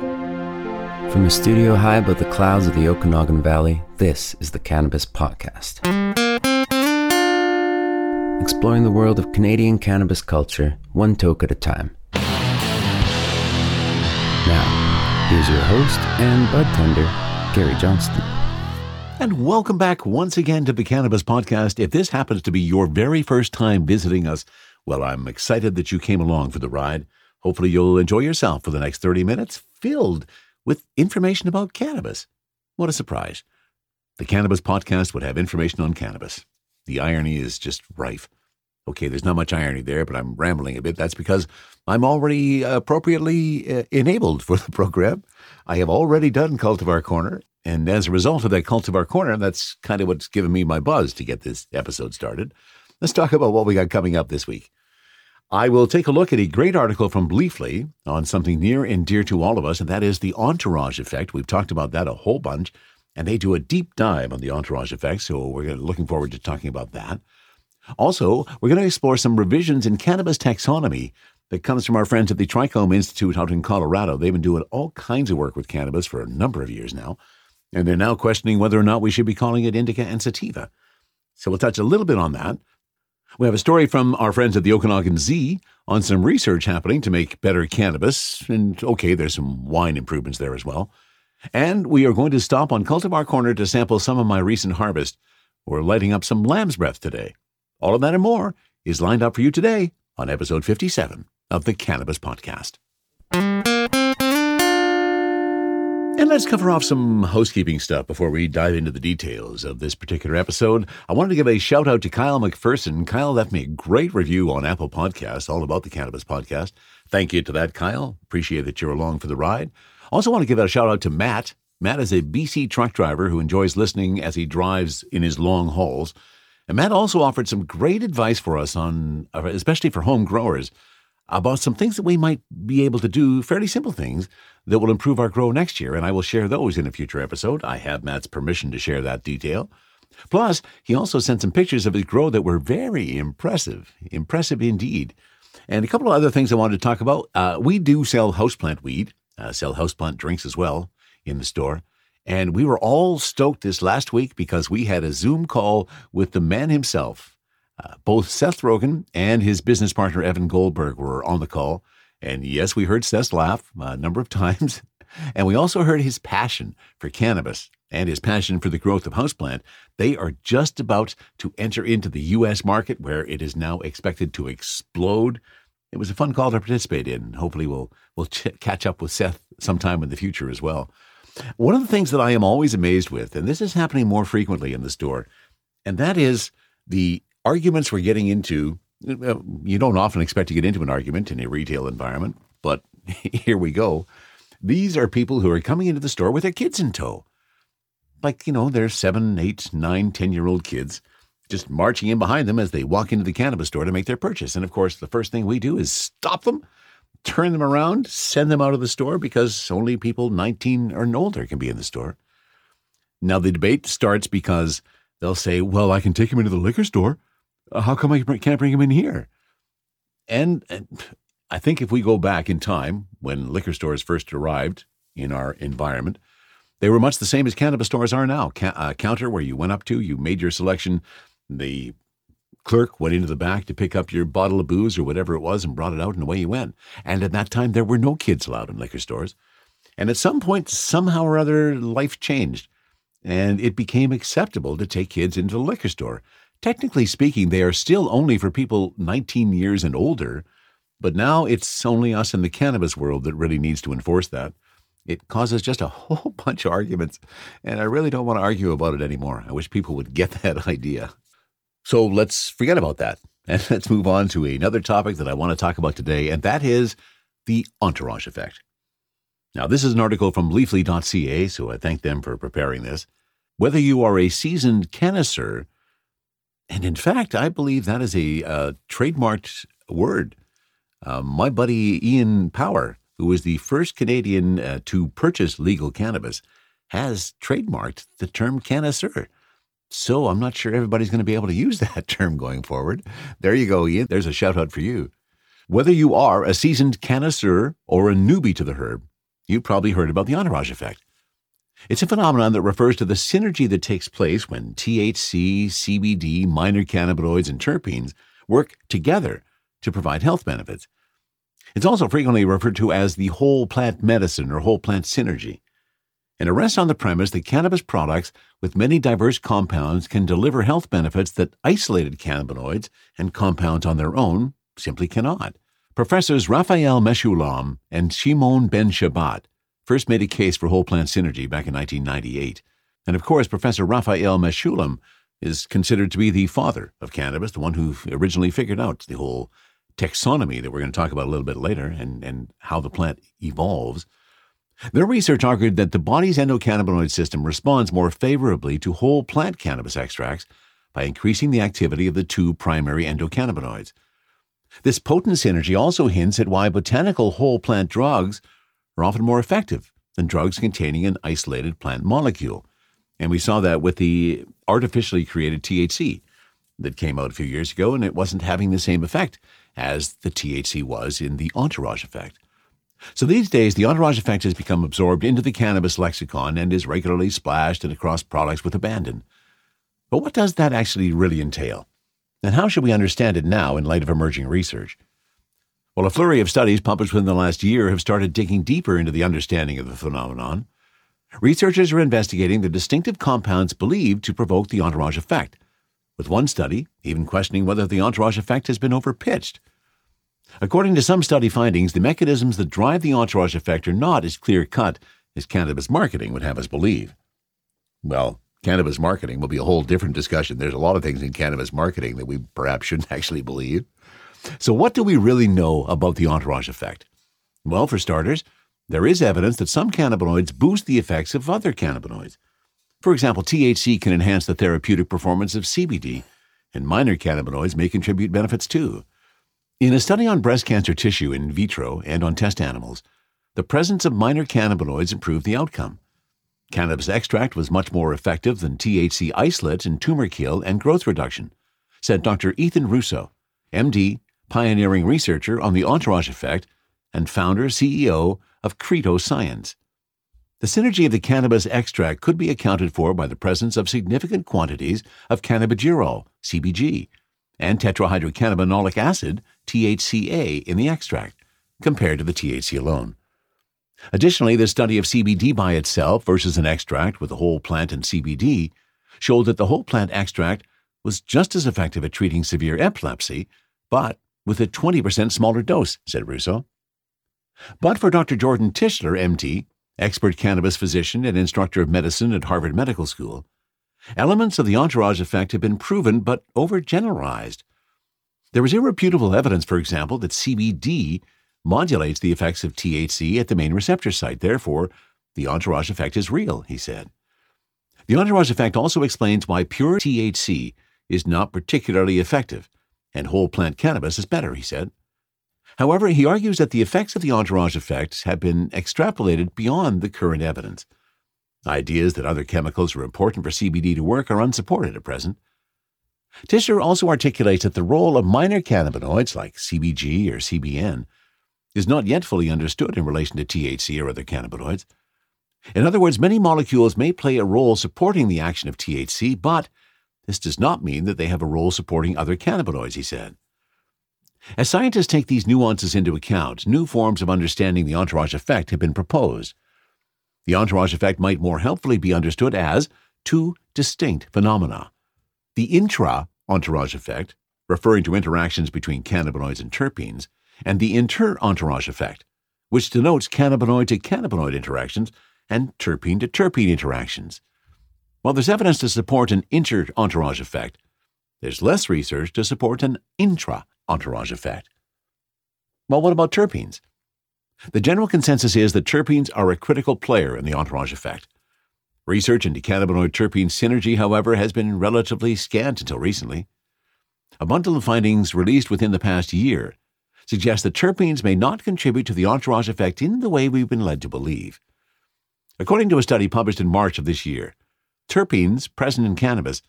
From a studio high above the clouds of the Okanagan Valley, this is the Cannabis Podcast. Exploring the world of Canadian cannabis culture, one toke at a time. Now, here's your host and bud tender, Gary Johnston. And welcome back once again to the Cannabis Podcast. If this happens to be your very first time visiting us, well, I'm excited that you came along for the ride. Hopefully, you'll enjoy yourself for the next 30 minutes filled with information about cannabis. What a surprise. The Cannabis Podcast would have information on cannabis. The irony is just rife. Okay, there's not much irony there, but I'm rambling a bit. That's because I'm already appropriately uh, enabled for the program. I have already done Cultivar Corner, and as a result of that Cultivar Corner, that's kind of what's given me my buzz to get this episode started. Let's talk about what we got coming up this week. I will take a look at a great article from Leafly on something near and dear to all of us, and that is the entourage effect. We've talked about that a whole bunch, and they do a deep dive on the entourage effect, so we're looking forward to talking about that. Also, we're going to explore some revisions in cannabis taxonomy that comes from our friends at the Trichome Institute out in Colorado. They've been doing all kinds of work with cannabis for a number of years now, and they're now questioning whether or not we should be calling it indica and sativa. So we'll touch a little bit on that. We have a story from our friends at the Okanagan Z on some research happening to make better cannabis. And okay, there's some wine improvements there as well. And we are going to stop on Cultivar Corner to sample some of my recent harvest. We're lighting up some lamb's breath today. All of that and more is lined up for you today on episode 57 of the Cannabis Podcast. And let's cover off some housekeeping stuff before we dive into the details of this particular episode. I wanted to give a shout out to Kyle McPherson. Kyle left me a great review on Apple Podcasts, all about the Cannabis Podcast. Thank you to that, Kyle. Appreciate that you're along for the ride. Also want to give a shout out to Matt. Matt is a BC truck driver who enjoys listening as he drives in his long hauls. And Matt also offered some great advice for us on, uh, especially for home growers, about some things that we might be able to do, fairly simple things that will improve our grow next year, and I will share those in a future episode. I have Matt's permission to share that detail. Plus, he also sent some pictures of his grow that were very impressive, impressive indeed. And a couple of other things I wanted to talk about. Uh, we do sell houseplant weed, uh, sell houseplant drinks as well in the store. And we were all stoked this last week because we had a Zoom call with the man himself. Uh, both Seth Rogen and his business partner Evan Goldberg were on the call. And yes, we heard Seth laugh a number of times. And we also heard his passion for cannabis and his passion for the growth of houseplant. They are just about to enter into the U.S. market where it is now expected to explode. It was a fun call to participate in. Hopefully, we'll, we'll ch- catch up with Seth sometime in the future as well. One of the things that I am always amazed with, and this is happening more frequently in the store, and that is the arguments we're getting into you don't often expect to get into an argument in a retail environment, but here we go. These are people who are coming into the store with their kids in tow. Like, you know, they're seven, eight, nine, ten year old kids just marching in behind them as they walk into the cannabis store to make their purchase. And of course, the first thing we do is stop them, turn them around, send them out of the store because only people 19 or older can be in the store. Now, the debate starts because they'll say, well, I can take them into the liquor store uh, Uh, how come I can't bring him in here? And, and I think if we go back in time when liquor stores first arrived in our environment, they were much the same as cannabis stores are now. Ca- a counter where you went up to, you made your selection, the clerk went into the back to pick up your bottle of booze or whatever it was and brought it out, and away you went. And at that time, there were no kids allowed in liquor stores. And at some point, somehow or other, life changed, and it became acceptable to take kids into the liquor store. Technically speaking, they are still only for people 19 years and older, but now it's only us in the cannabis world that really needs to enforce that. It causes just a whole bunch of arguments, and I really don't want to argue about it anymore. I wish people would get that idea. So let's forget about that, and let's move on to another topic that I want to talk about today, and that is the entourage effect. Now, this is an article from leafly.ca, so I thank them for preparing this. Whether you are a seasoned connoisseur and in fact, I believe that is a uh, trademarked word. Uh, my buddy Ian Power, who was the first Canadian uh, to purchase legal cannabis, has trademarked the term connoisseur. So I'm not sure everybody's going to be able to use that term going forward. There you go, Ian. There's a shout out for you. Whether you are a seasoned connoisseur or a newbie to the herb, you've probably heard about the entourage effect. It's a phenomenon that refers to the synergy that takes place when THC, CBD, minor cannabinoids, and terpenes work together to provide health benefits. It's also frequently referred to as the whole plant medicine or whole plant synergy. And it rests on the premise that cannabis products with many diverse compounds can deliver health benefits that isolated cannabinoids and compounds on their own simply cannot. Professors Raphael Mechoulam and Shimon Ben-Shabat first made a case for whole plant synergy back in 1998. And of course, Professor Raphael Mechoulam is considered to be the father of cannabis, the one who originally figured out the whole taxonomy that we're going to talk about a little bit later and, and how the plant evolves. Their research argued that the body's endocannabinoid system responds more favorably to whole plant cannabis extracts by increasing the activity of the two primary endocannabinoids. This potent synergy also hints at why botanical whole plant drugs are often more effective than drugs containing an isolated plant molecule. And we saw that with the artificially created THC that came out a few years ago, and it wasn't having the same effect as the THC was in the entourage effect. So these days, the entourage effect has become absorbed into the cannabis lexicon and is regularly splashed and across products with abandon. But what does that actually really entail? And how should we understand it now in light of emerging research? Well, a flurry of studies published within the last year have started digging deeper into the understanding of the phenomenon. Researchers are investigating the distinctive compounds believed to provoke the entourage effect, with one study even questioning whether the entourage effect has been overpitched. According to some study findings, the mechanisms that drive the entourage effect are not as clear cut as cannabis marketing would have us believe. Well, cannabis marketing will be a whole different discussion. There's a lot of things in cannabis marketing that we perhaps shouldn't actually believe. So, what do we really know about the entourage effect? Well, for starters, there is evidence that some cannabinoids boost the effects of other cannabinoids. For example, THC can enhance the therapeutic performance of CBD, and minor cannabinoids may contribute benefits too. In a study on breast cancer tissue in vitro and on test animals, the presence of minor cannabinoids improved the outcome. Cannabis extract was much more effective than THC isolate in tumor kill and growth reduction, said Dr. Ethan Russo, MD, pioneering researcher on the entourage effect and founder CEO of CReDO Science. The synergy of the cannabis extract could be accounted for by the presence of significant quantities of cannabigerol, CBG, and tetrahydrocannabinolic acid, THCA, in the extract, compared to the THC alone. Additionally, the study of CBD by itself versus an extract with the whole plant and CBD showed that the whole plant extract was just as effective at treating severe epilepsy, but with a 20% smaller dose, said Russo. But for Dr. Jordan Tishler, MD, expert cannabis physician and instructor of medicine at Harvard Medical School, Elements of the entourage effect have been proven but overgeneralized. There is irrefutable evidence, for example, that CBD modulates the effects of THC at the main receptor site. Therefore, the entourage effect is real, he said. The entourage effect also explains why pure THC is not particularly effective, and whole plant cannabis is better, he said. However, he argues that the effects of the entourage effect have been extrapolated beyond the current evidence. Ideas that other chemicals are important for CBD to work are unsupported at present. Tishler also articulates that the role of minor cannabinoids like CBG or CBN is not yet fully understood in relation to THC or other cannabinoids. In other words, many molecules may play a role supporting the action of THC, but this does not mean that they have a role supporting other cannabinoids, he said. As scientists take these nuances into account, new forms of understanding the entourage effect have been proposed. The entourage effect might more helpfully be understood as two distinct phenomena. The intra entourage effect, referring to interactions between cannabinoids and terpenes, and the inter entourage effect, which denotes cannabinoid to cannabinoid interactions and terpene to terpene interactions. While there's evidence to support an inter entourage effect, there's less research to support an intra entourage effect. Well, what about terpenes? The general consensus is that terpenes are a critical player in the entourage effect. Research into cannabinoid terpene synergy, however, has been relatively scant until recently. A bundle of findings released within the past year suggests that terpenes may not contribute to the entourage effect in the way we've been led to believe. According to a study published in March of this year, terpenes present in cannabis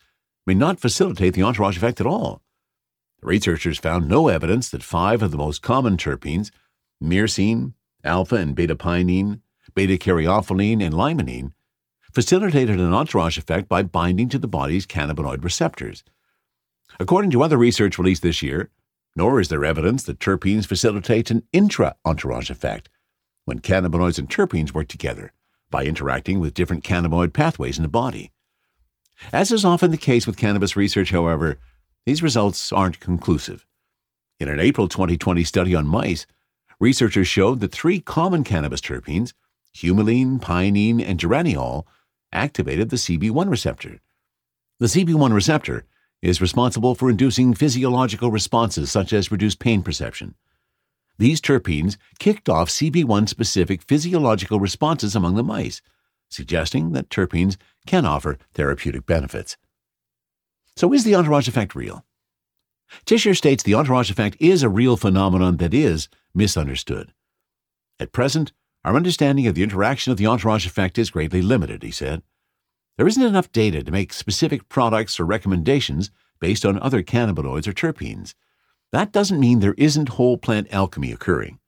may not facilitate the entourage effect at all. The researchers found no evidence that five of the most common terpenes, myrcene, alpha and beta pinene, beta caryophyllene, and limonene, facilitated an entourage effect by binding to the body's cannabinoid receptors. According to other research released this year, nor is there evidence that terpenes facilitate an intra entourage effect when cannabinoids and terpenes work together by interacting with different cannabinoid pathways in the body. As is often the case with cannabis research, however, these results aren't conclusive. In an April 2020 study on mice, researchers showed that three common cannabis terpenes, humulene, pinene, and geraniol, activated the CB1 receptor. The CB1 receptor is responsible for inducing physiological responses such as reduced pain perception. These terpenes kicked off CB1 specific physiological responses among the mice, suggesting that terpenes can offer therapeutic benefits. So, is the entourage effect real? Tishler states the entourage effect is a real phenomenon that is misunderstood. At present, our understanding of the interaction of the entourage effect is greatly limited, he said. There isn't enough data to make specific products or recommendations based on other cannabinoids or terpenes. That doesn't mean there isn't whole plant alchemy occurring.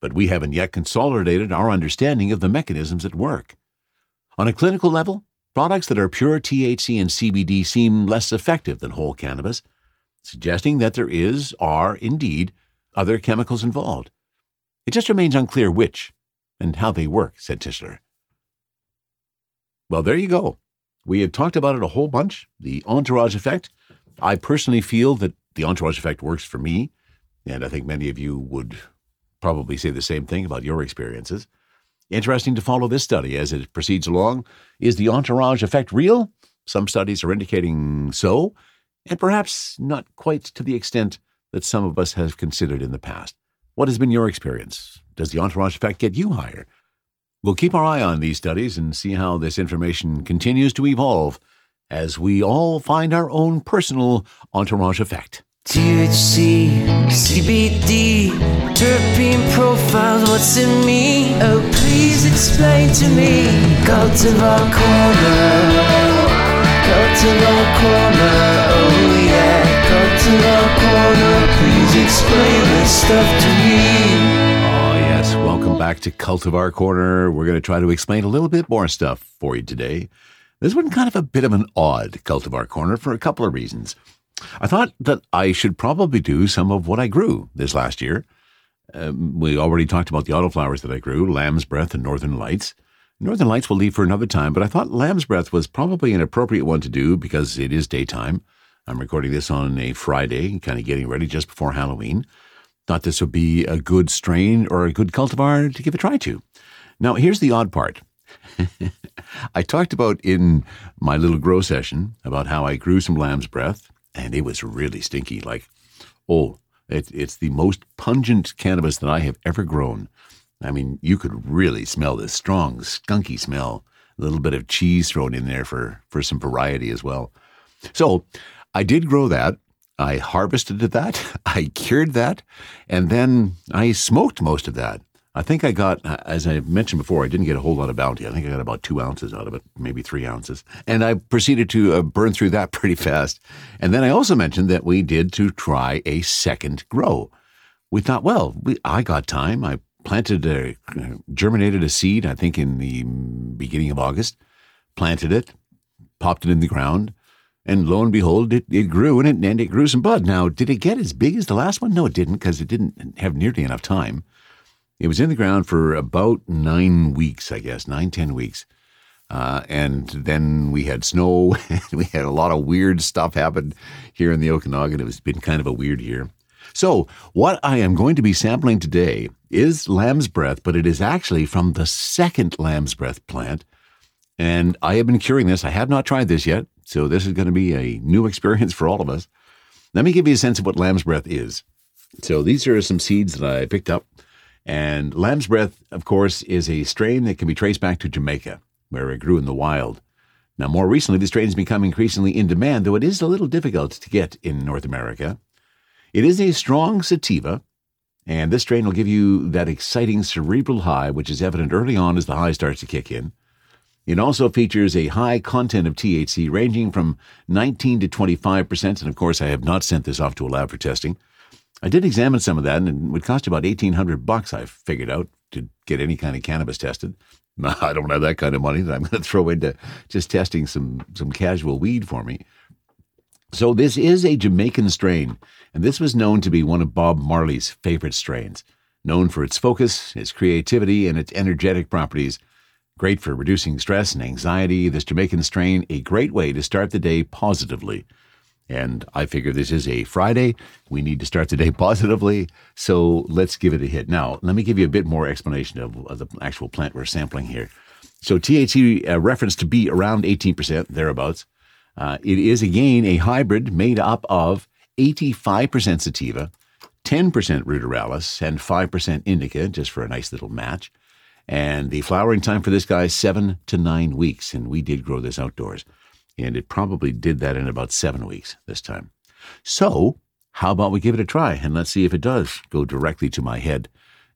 But we haven't yet consolidated our understanding of the mechanisms at work. On a clinical level, products that are pure THC and CBD seem less effective than whole cannabis, suggesting that there is, are, indeed, other chemicals involved. It just remains unclear which and how they work, said Tishler. Well, there you go. We have talked about it a whole bunch the entourage effect. I personally feel that the entourage effect works for me, and I think many of you would probably say the same thing about your experiences. Interesting to follow this study as it proceeds along. Is the entourage effect real? Some studies are indicating so, and perhaps not quite to the extent that some of us have considered in the past. What has been your experience? Does the entourage effect get you higher? We'll keep our eye on these studies and see how this information continues to evolve as we all find our own personal entourage effect. THC, CBD, terpene profiles, what's in me? Oh, please explain to me. Cultivar Corner, Cultivar Corner, oh yeah. Cultivar Corner, please explain this stuff to me. Oh, yes. Welcome back to Cultivar Corner. We're going to try to explain a little bit more stuff for you today. This one kind of a bit of an odd Cultivar Corner for a couple of reasons. I thought that I should probably do some of what I grew this last year. Um, we already talked about the autoflowers that I grew, Lamb's Breath and Northern Lights. Northern Lights we'll leave for another time, but I thought Lamb's Breath was probably an appropriate one to do because it is daytime. I'm recording this on a Friday, kind of getting ready just before Halloween. Thought this would be a good strain or a good cultivar to give a try to. Now, here's the odd part. I talked about in my little grow session about how I grew some lamb's breath, and it was really stinky. Like, oh, it, it's the most pungent cannabis that I have ever grown. I mean, you could really smell this strong, skunky smell. A little bit of cheese thrown in there for, for some variety as well. So I did grow that. I harvested that. I cured that. And then I smoked most of that. I think I got, as I mentioned before, I didn't get a whole lot of bounty. I think I got about two ounces out of it, maybe three ounces. And I proceeded to uh, burn through that pretty fast. And then I also mentioned that we did to try a second grow. We thought, well, we, I got time. I planted a, germinated a seed, I think in the beginning of August, planted it, popped it in the ground, and lo and behold, it, it grew and it, and it grew some bud. Now, did it get as big as the last one? No, it didn't because it didn't have nearly enough time. It was in the ground for about nine weeks, I guess, nine, ten weeks. Uh, and then we had snow. we had a lot of weird stuff happen here in the Okanagan. It was been kind of a weird year. So, what I am going to be sampling today is lamb's breath, but it is actually from the second lamb's breath plant. And I have been curing this. I have not tried this yet. So, this is going to be a new experience for all of us. Let me give you a sense of what lamb's breath is. So, these are some seeds that I picked up and Lamb's Breath, of course, is a strain that can be traced back to Jamaica, where it grew in the wild. Now, more recently, the strain has become increasingly in demand, though it is a little difficult to get in North America. It is a strong sativa, and this strain will give you that exciting cerebral high, which is evident early on as the high starts to kick in. It also features a high content of THC ranging from 19 to 25%, and of course, I have not sent this off to a lab for testing. I did examine some of that, and it would cost you about eighteen hundred bucks. I figured out to get any kind of cannabis tested. I don't have that kind of money that I'm going to throw into just testing some some casual weed for me. So this is a Jamaican strain, and this was known to be one of Bob Marley's favorite strains. Known for its focus, its creativity, and its energetic properties, great for reducing stress and anxiety, this Jamaican strain a great way to start the day positively. And I figure this is a Friday. We need to start the day positively. So let's give it a hit. Now, let me give you a bit more explanation of, of the actual plant we're sampling here. So THC uh, reference to be around 18%, thereabouts. Uh, it is again a hybrid made up of 85% sativa, 10% ruderalis, and 5% indica, just for a nice little match. And the flowering time for this guy is seven to nine weeks, and we did grow this outdoors and it probably did that in about seven weeks this time. So, how about we give it a try and let's see if it does go directly to my head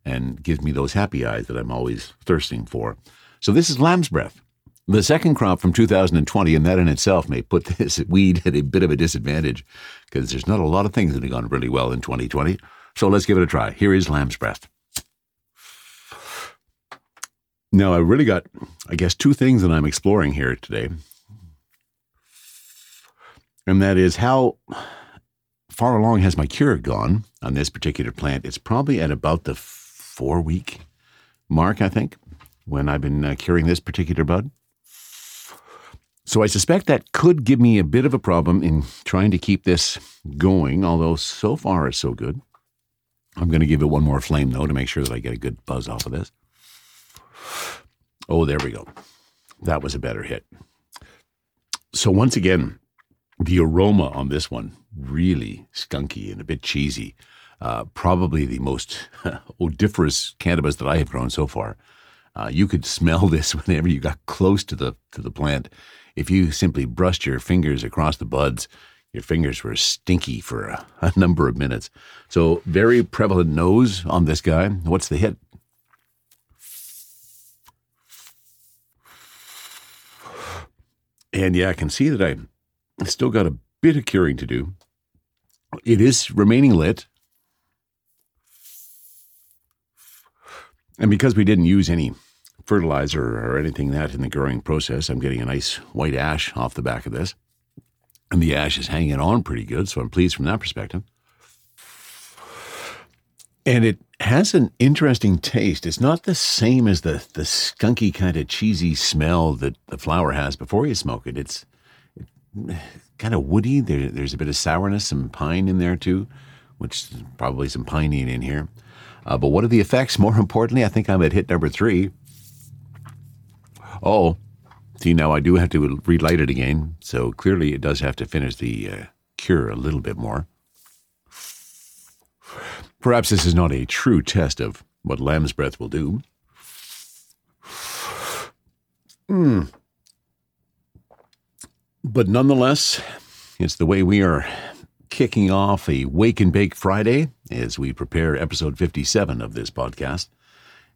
and give me those happy eyes that I'm always thirsting for. So, this is lamb's breath. The second crop from 2020, and that in itself may put this weed at a bit of a disadvantage because there's not a lot of things that have gone really well in 2020. So let's give it a try. Here is lamb's breath. Now, I really got, I guess, two things that I'm exploring here today and that is how far along has my cure gone on this particular plant? It's probably at about the four week mark, I think, when I've been uh, curing this particular bud. So I suspect that could give me a bit of a problem in trying to keep this going, although so far it's so good. I'm going to give it one more flame though to make sure that I get a good buzz off of this. Oh, there we go. That was a better hit. So once again, the aroma on this one really skunky and a bit cheesy. Uh, probably the most odoriferous cannabis that I have grown so far. Uh, you could smell this whenever you got close to the to the plant. If you simply brushed your fingers across the buds, your fingers were stinky for a, a number of minutes. So very prevalent nose on this guy. What's the hit? And yeah, I can see that I still got a bit of curing to do. It is remaining lit. And because we didn't use any fertilizer or anything that in the growing process, I'm getting a nice white ash off the back of this. And the ash is hanging on pretty good, so I'm pleased from that perspective. And it has an interesting taste. It's not the same as the the skunky kind of cheesy smell that the flower has before you smoke it. It's kind of woody. There, there's a bit of sourness, some pine in there too, which is probably some pinene in here. Uh, but what are the effects? More importantly, I think I'm at hit number three. Oh, see, now I do have to relight it again. So clearly it does have to finish the uh, cure a little bit more. Perhaps this is not a true test of what lamb's breath will do. Hmm. But nonetheless, it's the way we are kicking off a Wake and Bake Friday as we prepare episode 57 of this podcast.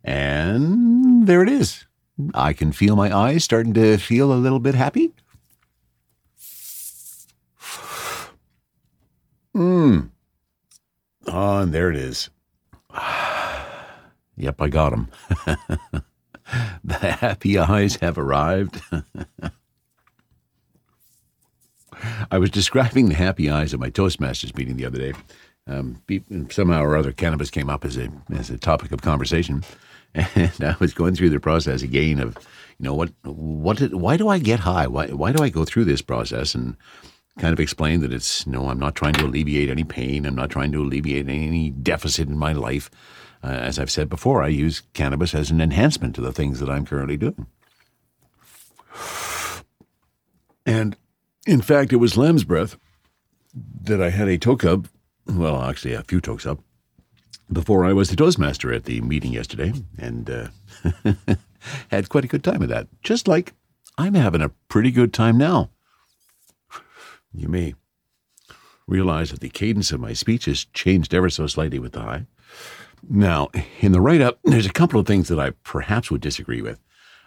And there it is. I can feel my eyes starting to feel a little bit happy. Mmm. Oh, and there it is. yep, I got him. the happy eyes have arrived. I was describing the happy eyes at my Toastmasters meeting the other day. Um, somehow or other, cannabis came up as a as a topic of conversation, and I was going through the process again of, you know, what what did, why do I get high? Why why do I go through this process? And kind of explain that it's no, I'm not trying to alleviate any pain. I'm not trying to alleviate any deficit in my life. Uh, as I've said before, I use cannabis as an enhancement to the things that I'm currently doing. And in fact, it was lamb's breath that I had a toke of, well, actually a few tokes up, before I was the Toastmaster at the meeting yesterday, and uh, had quite a good time with that. Just like I'm having a pretty good time now. You may realize that the cadence of my speech has changed ever so slightly with the high. Now, in the write up, there's a couple of things that I perhaps would disagree with.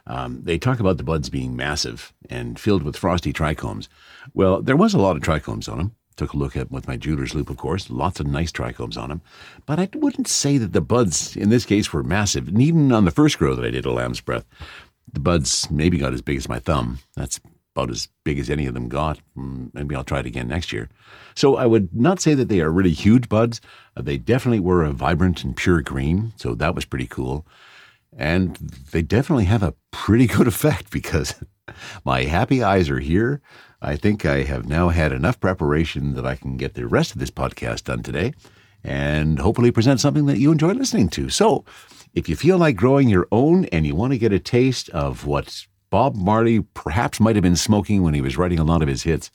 Um, they talk about the buds being massive and filled with frosty trichomes. Well, there was a lot of trichomes on them, Took a look at with my jeweler's loupe, of course. Lots of nice trichomes on them. But I wouldn't say that the buds in this case were massive. And even on the first grow that I did a lamb's breath, the buds maybe got as big as my thumb. That's about as big as any of them got. Mm, maybe I'll try it again next year. So I would not say that they are really huge buds. Uh, they definitely were a vibrant and pure green, so that was pretty cool. And they definitely have a pretty good effect because my happy eyes are here. I think I have now had enough preparation that I can get the rest of this podcast done today and hopefully present something that you enjoy listening to. So, if you feel like growing your own and you want to get a taste of what Bob Marley perhaps might have been smoking when he was writing a lot of his hits,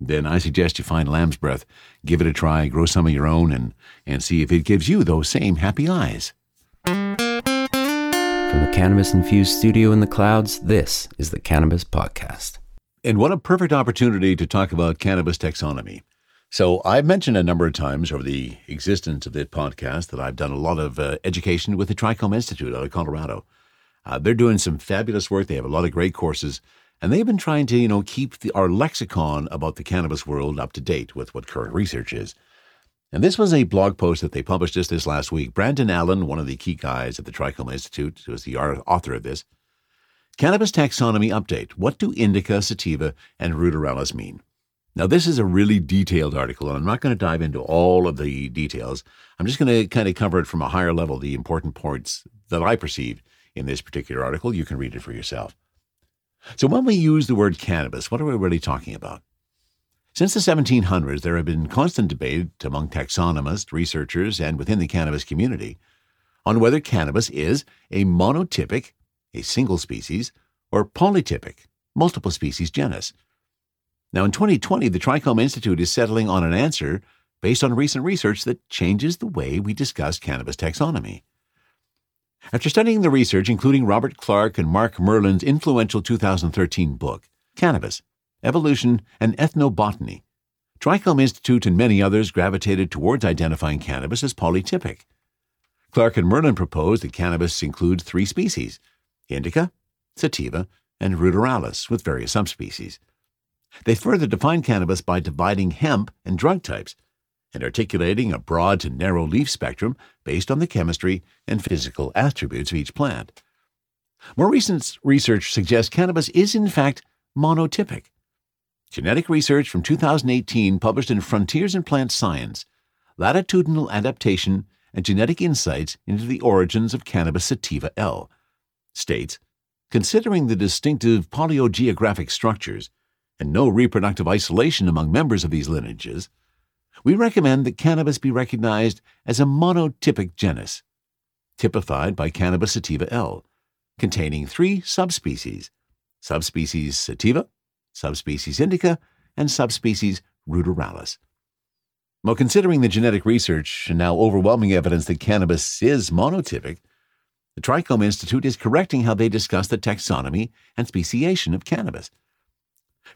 then I suggest you find Lamb's Breath, give it a try, grow some of your own, and, and see if it gives you those same happy eyes. From the cannabis infused studio in the clouds, this is the Cannabis Podcast. And what a perfect opportunity to talk about cannabis taxonomy. So, I've mentioned a number of times over the existence of this podcast that I've done a lot of uh, education with the Trichome Institute out of Colorado. Uh, they're doing some fabulous work. They have a lot of great courses, and they've been trying to, you know, keep the, our lexicon about the cannabis world up to date with what current research is. And this was a blog post that they published just this last week. Brandon Allen, one of the key guys at the Trichome Institute, was the author of this. Cannabis taxonomy update. What do indica, sativa, and ruderalis mean? Now, this is a really detailed article, and I'm not going to dive into all of the details. I'm just going to kind of cover it from a higher level, the important points that I perceived in this particular article. You can read it for yourself. So, when we use the word cannabis, what are we really talking about? Since the 1700s, there have been constant debate among taxonomists, researchers, and within the cannabis community on whether cannabis is a monotypic, a single species, or polytypic, multiple species genus. Now, in 2020, the Trichome Institute is settling on an answer based on recent research that changes the way we discuss cannabis taxonomy. After studying the research, including Robert Clarke and Mark Merlin's influential 2013 book, Cannabis Evolution and Ethnobotany, Trichome Institute and many others gravitated towards identifying cannabis as polytypic. Clarke and Merlin proposed that cannabis includes three species indica, sativa, and ruderalis, with various subspecies. They further defined cannabis by dividing hemp and drug types and articulating a broad to narrow leaf spectrum based on the chemistry and physical attributes of each plant. More recent research suggests cannabis is in fact monotypic. Genetic research from 2018 published in Frontiers in Plant Science, Latitudinal Adaptation and Genetic Insights into the Origins of Cannabis sativa L, states, considering the distinctive paleogeographic structures and no reproductive isolation among members of these lineages, we recommend that cannabis be recognized as a monotypic genus, typified by Cannabis sativa L, containing three subspecies subspecies sativa, subspecies indica, and subspecies ruderalis. While considering the genetic research and now overwhelming evidence that cannabis is monotypic, the Trichome Institute is correcting how they discuss the taxonomy and speciation of cannabis.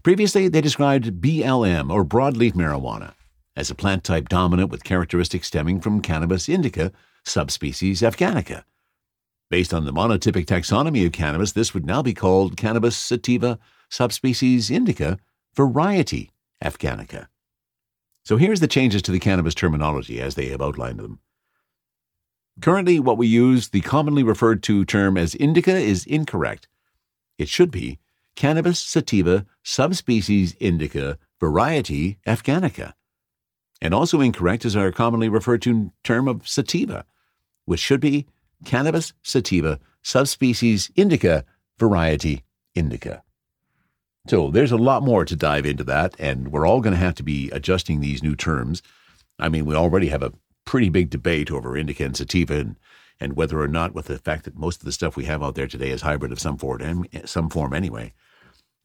Previously, they described BLM, or broadleaf marijuana, as a plant type dominant with characteristics stemming from Cannabis indica, subspecies afghanica. Based on the monotypic taxonomy of cannabis, this would now be called Cannabis sativa, subspecies indica, variety afghanica. So here's the changes to the cannabis terminology as they have outlined them. Currently, what we use, the commonly referred to term as indica, is incorrect. It should be Cannabis sativa, subspecies indica, variety afghanica. And also incorrect is our commonly referred to term of sativa, which should be Cannabis sativa, subspecies indica, variety indica. So there's a lot more to dive into that, and we're all going to have to be adjusting these new terms. I mean, we already have a pretty big debate over indica and sativa and, and whether or not with the fact that most of the stuff we have out there today is hybrid of some form, some form anyway.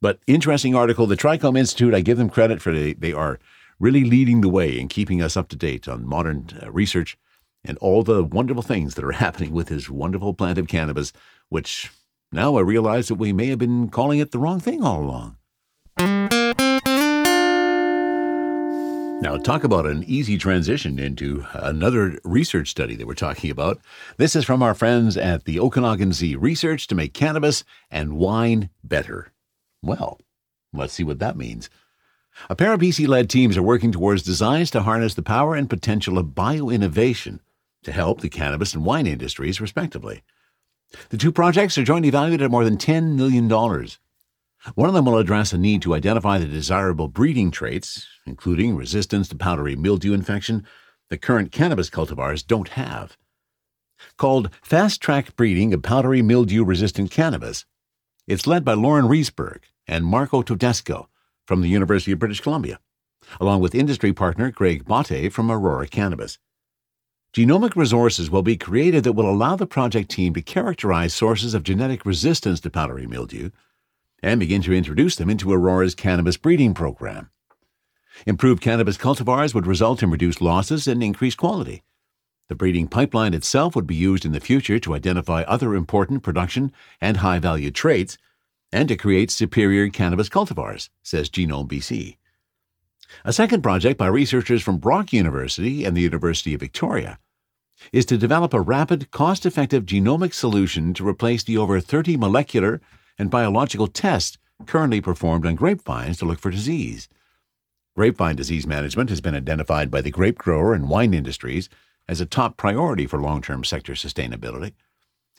But interesting article. The Trichome Institute, I give them credit for they, they are really leading the way in keeping us up to date on modern uh, research and all the wonderful things that are happening with this wonderful plant of cannabis, which now I realize that we may have been calling it the wrong thing all along. Now, talk about an easy transition into another research study that we're talking about. This is from our friends at the Okanagan Z Research to make cannabis and wine better. Well, let's see what that means. A pair of BC led teams are working towards designs to harness the power and potential of bioinnovation to help the cannabis and wine industries, respectively. The two projects are jointly valued at more than $10 million. One of them will address a need to identify the desirable breeding traits, including resistance to powdery mildew infection, that current cannabis cultivars don't have. Called Fast Track Breeding of Powdery Mildew Resistant Cannabis, it's led by Loren Rieseberg and Marco Todesco from the University of British Columbia, along with industry partner Greg Baute from Aurora Cannabis. Genomic resources will be created that will allow the project team to characterize sources of genetic resistance to powdery mildew and begin to introduce them into Aurora's cannabis breeding program. Improved cannabis cultivars would result in reduced losses and increased quality. The breeding pipeline itself would be used in the future to identify other important production and high value traits and to create superior cannabis cultivars, says Genome BC. A second project by researchers from Brock University and the University of Victoria is to develop a rapid, cost effective genomic solution to replace the over 30 molecular and biological tests currently performed on grapevines to look for disease. Grapevine disease management has been identified by the grape grower and wine industries as a top priority for long term sector sustainability.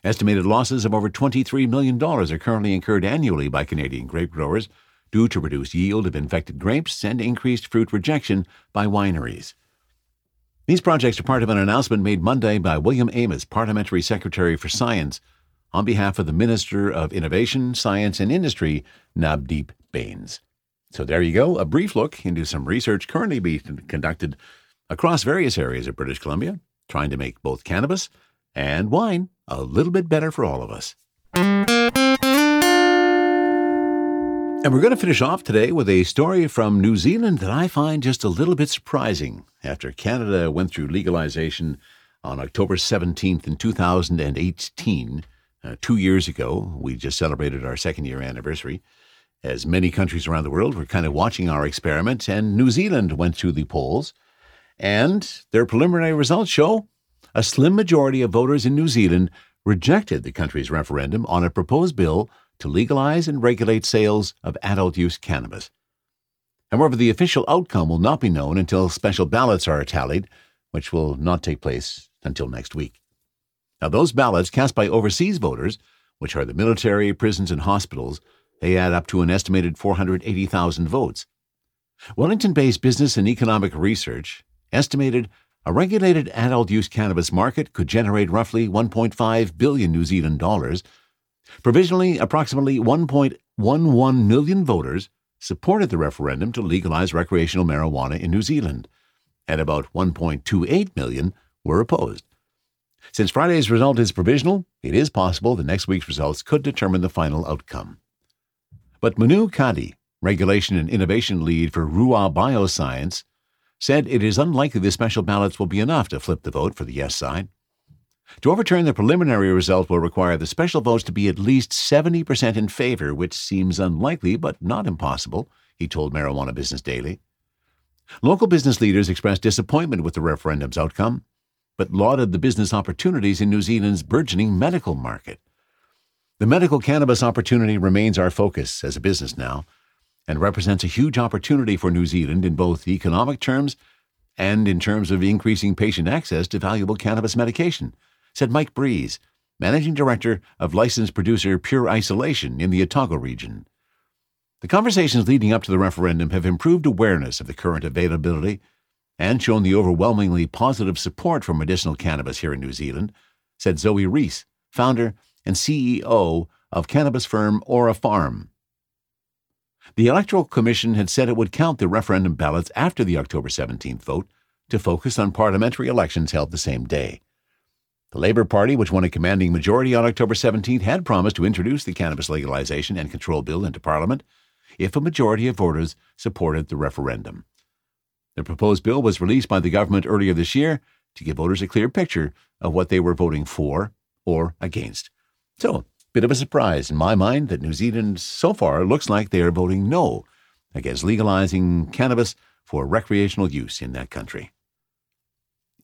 Estimated losses of over $23 million are currently incurred annually by Canadian grape growers due to reduced yield of infected grapes and increased fruit rejection by wineries. These projects are part of an announcement made Monday by William Amos, Parliamentary Secretary for Science, on behalf of the Minister of Innovation, Science and Industry, Navdeep Bains. So there you go, a brief look into some research currently being conducted across various areas of British Columbia, trying to make both cannabis and wine a little bit better for all of us. And we're going to finish off today with a story from New Zealand that I find just a little bit surprising. After Canada went through legalization on October 17th in 2018, uh, two years ago, we just celebrated our second year anniversary. As many countries around the world were kind of watching our experiment, and New Zealand went through the polls, and their preliminary results show a slim majority of voters in New Zealand rejected the country's referendum on a proposed bill to legalize and regulate sales of adult use cannabis. However, the official outcome will not be known until special ballots are tallied, which will not take place until next week. Now, those ballots cast by overseas voters, which are the military, prisons, and hospitals, they add up to an estimated 480,000 votes. Wellington based business and economic research estimated a regulated adult use cannabis market could generate roughly 1.5 billion New Zealand dollars. Provisionally, approximately 1.11 million voters supported the referendum to legalize recreational marijuana in New Zealand, and about 1.28 million were opposed. Since Friday's result is provisional, it is possible the next week's results could determine the final outcome. But Manu Caddie, regulation and innovation lead for Rua Bioscience, said it is unlikely the special ballots will be enough to flip the vote for the yes side. To overturn the preliminary result will require the special votes to be at least 70% in favor, which seems unlikely but not impossible, he told Marijuana Business Daily. Local business leaders expressed disappointment with the referendum's outcome, but lauded the business opportunities in New Zealand's burgeoning medical market. The medical cannabis opportunity remains our focus as a business now, and represents a huge opportunity for New Zealand in both economic terms and in terms of increasing patient access to valuable cannabis medication, said Mike Breeze, Managing Director of licensed producer Pure Isolation in the Otago region. The conversations leading up to the referendum have improved awareness of the current availability and shown the overwhelmingly positive support for medicinal cannabis here in New Zealand, said Zoe Reese, founder and CEO of cannabis firm Aura Farm. The Electoral Commission had said it would count the referendum ballots after the October 17th vote to focus on parliamentary elections held the same day. The Labour Party, which won a commanding majority on October 17th, had promised to introduce the cannabis legalization and control bill into Parliament if a majority of voters supported the referendum. The proposed bill was released by the government earlier this year to give voters a clear picture of what they were voting for or against. So, bit of a surprise in my mind that New Zealand so far looks like they are voting no against legalizing cannabis for recreational use in that country.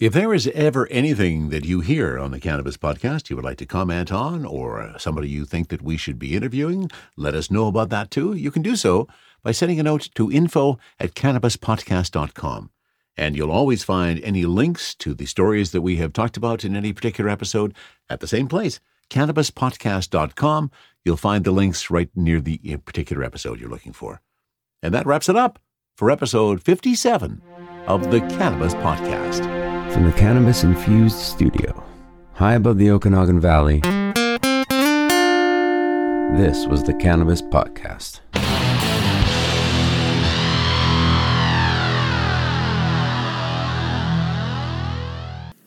If there is ever anything that you hear on the Cannabis Podcast you would like to comment on, or somebody you think that we should be interviewing, let us know about that too. You can do so by sending a note to info at cannabispodcast.com. And you'll always find any links to the stories that we have talked about in any particular episode at the same place, cannabispodcast.com. You'll find the links right near the uh, particular episode you're looking for. And that wraps it up for episode 57 of the Cannabis Podcast. From the Cannabis Infused Studio, high above the Okanagan Valley, this was the Cannabis Podcast.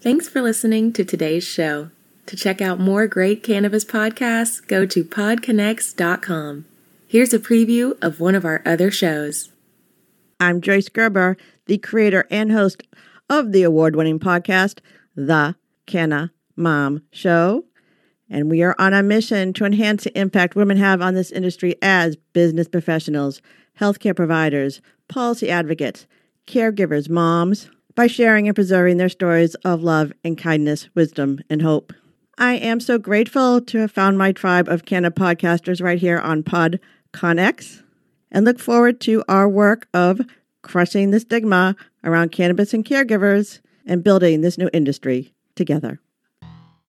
Thanks for listening to today's show. To check out more great cannabis podcasts, go to podconx.com. Here's a preview of one of our other shows. I'm Joyce Gerber, the creator and host of the award winning podcast, The Canna Mom Show. And we are on a mission to enhance the impact women have on this industry as business professionals, healthcare providers, policy advocates, caregivers, moms, by sharing and preserving their stories of love and kindness, wisdom, and hope. I am so grateful to have found my tribe of Canna podcasters right here on PodConX and look forward to our work of crushing the stigma around cannabis and caregivers and building this new industry together.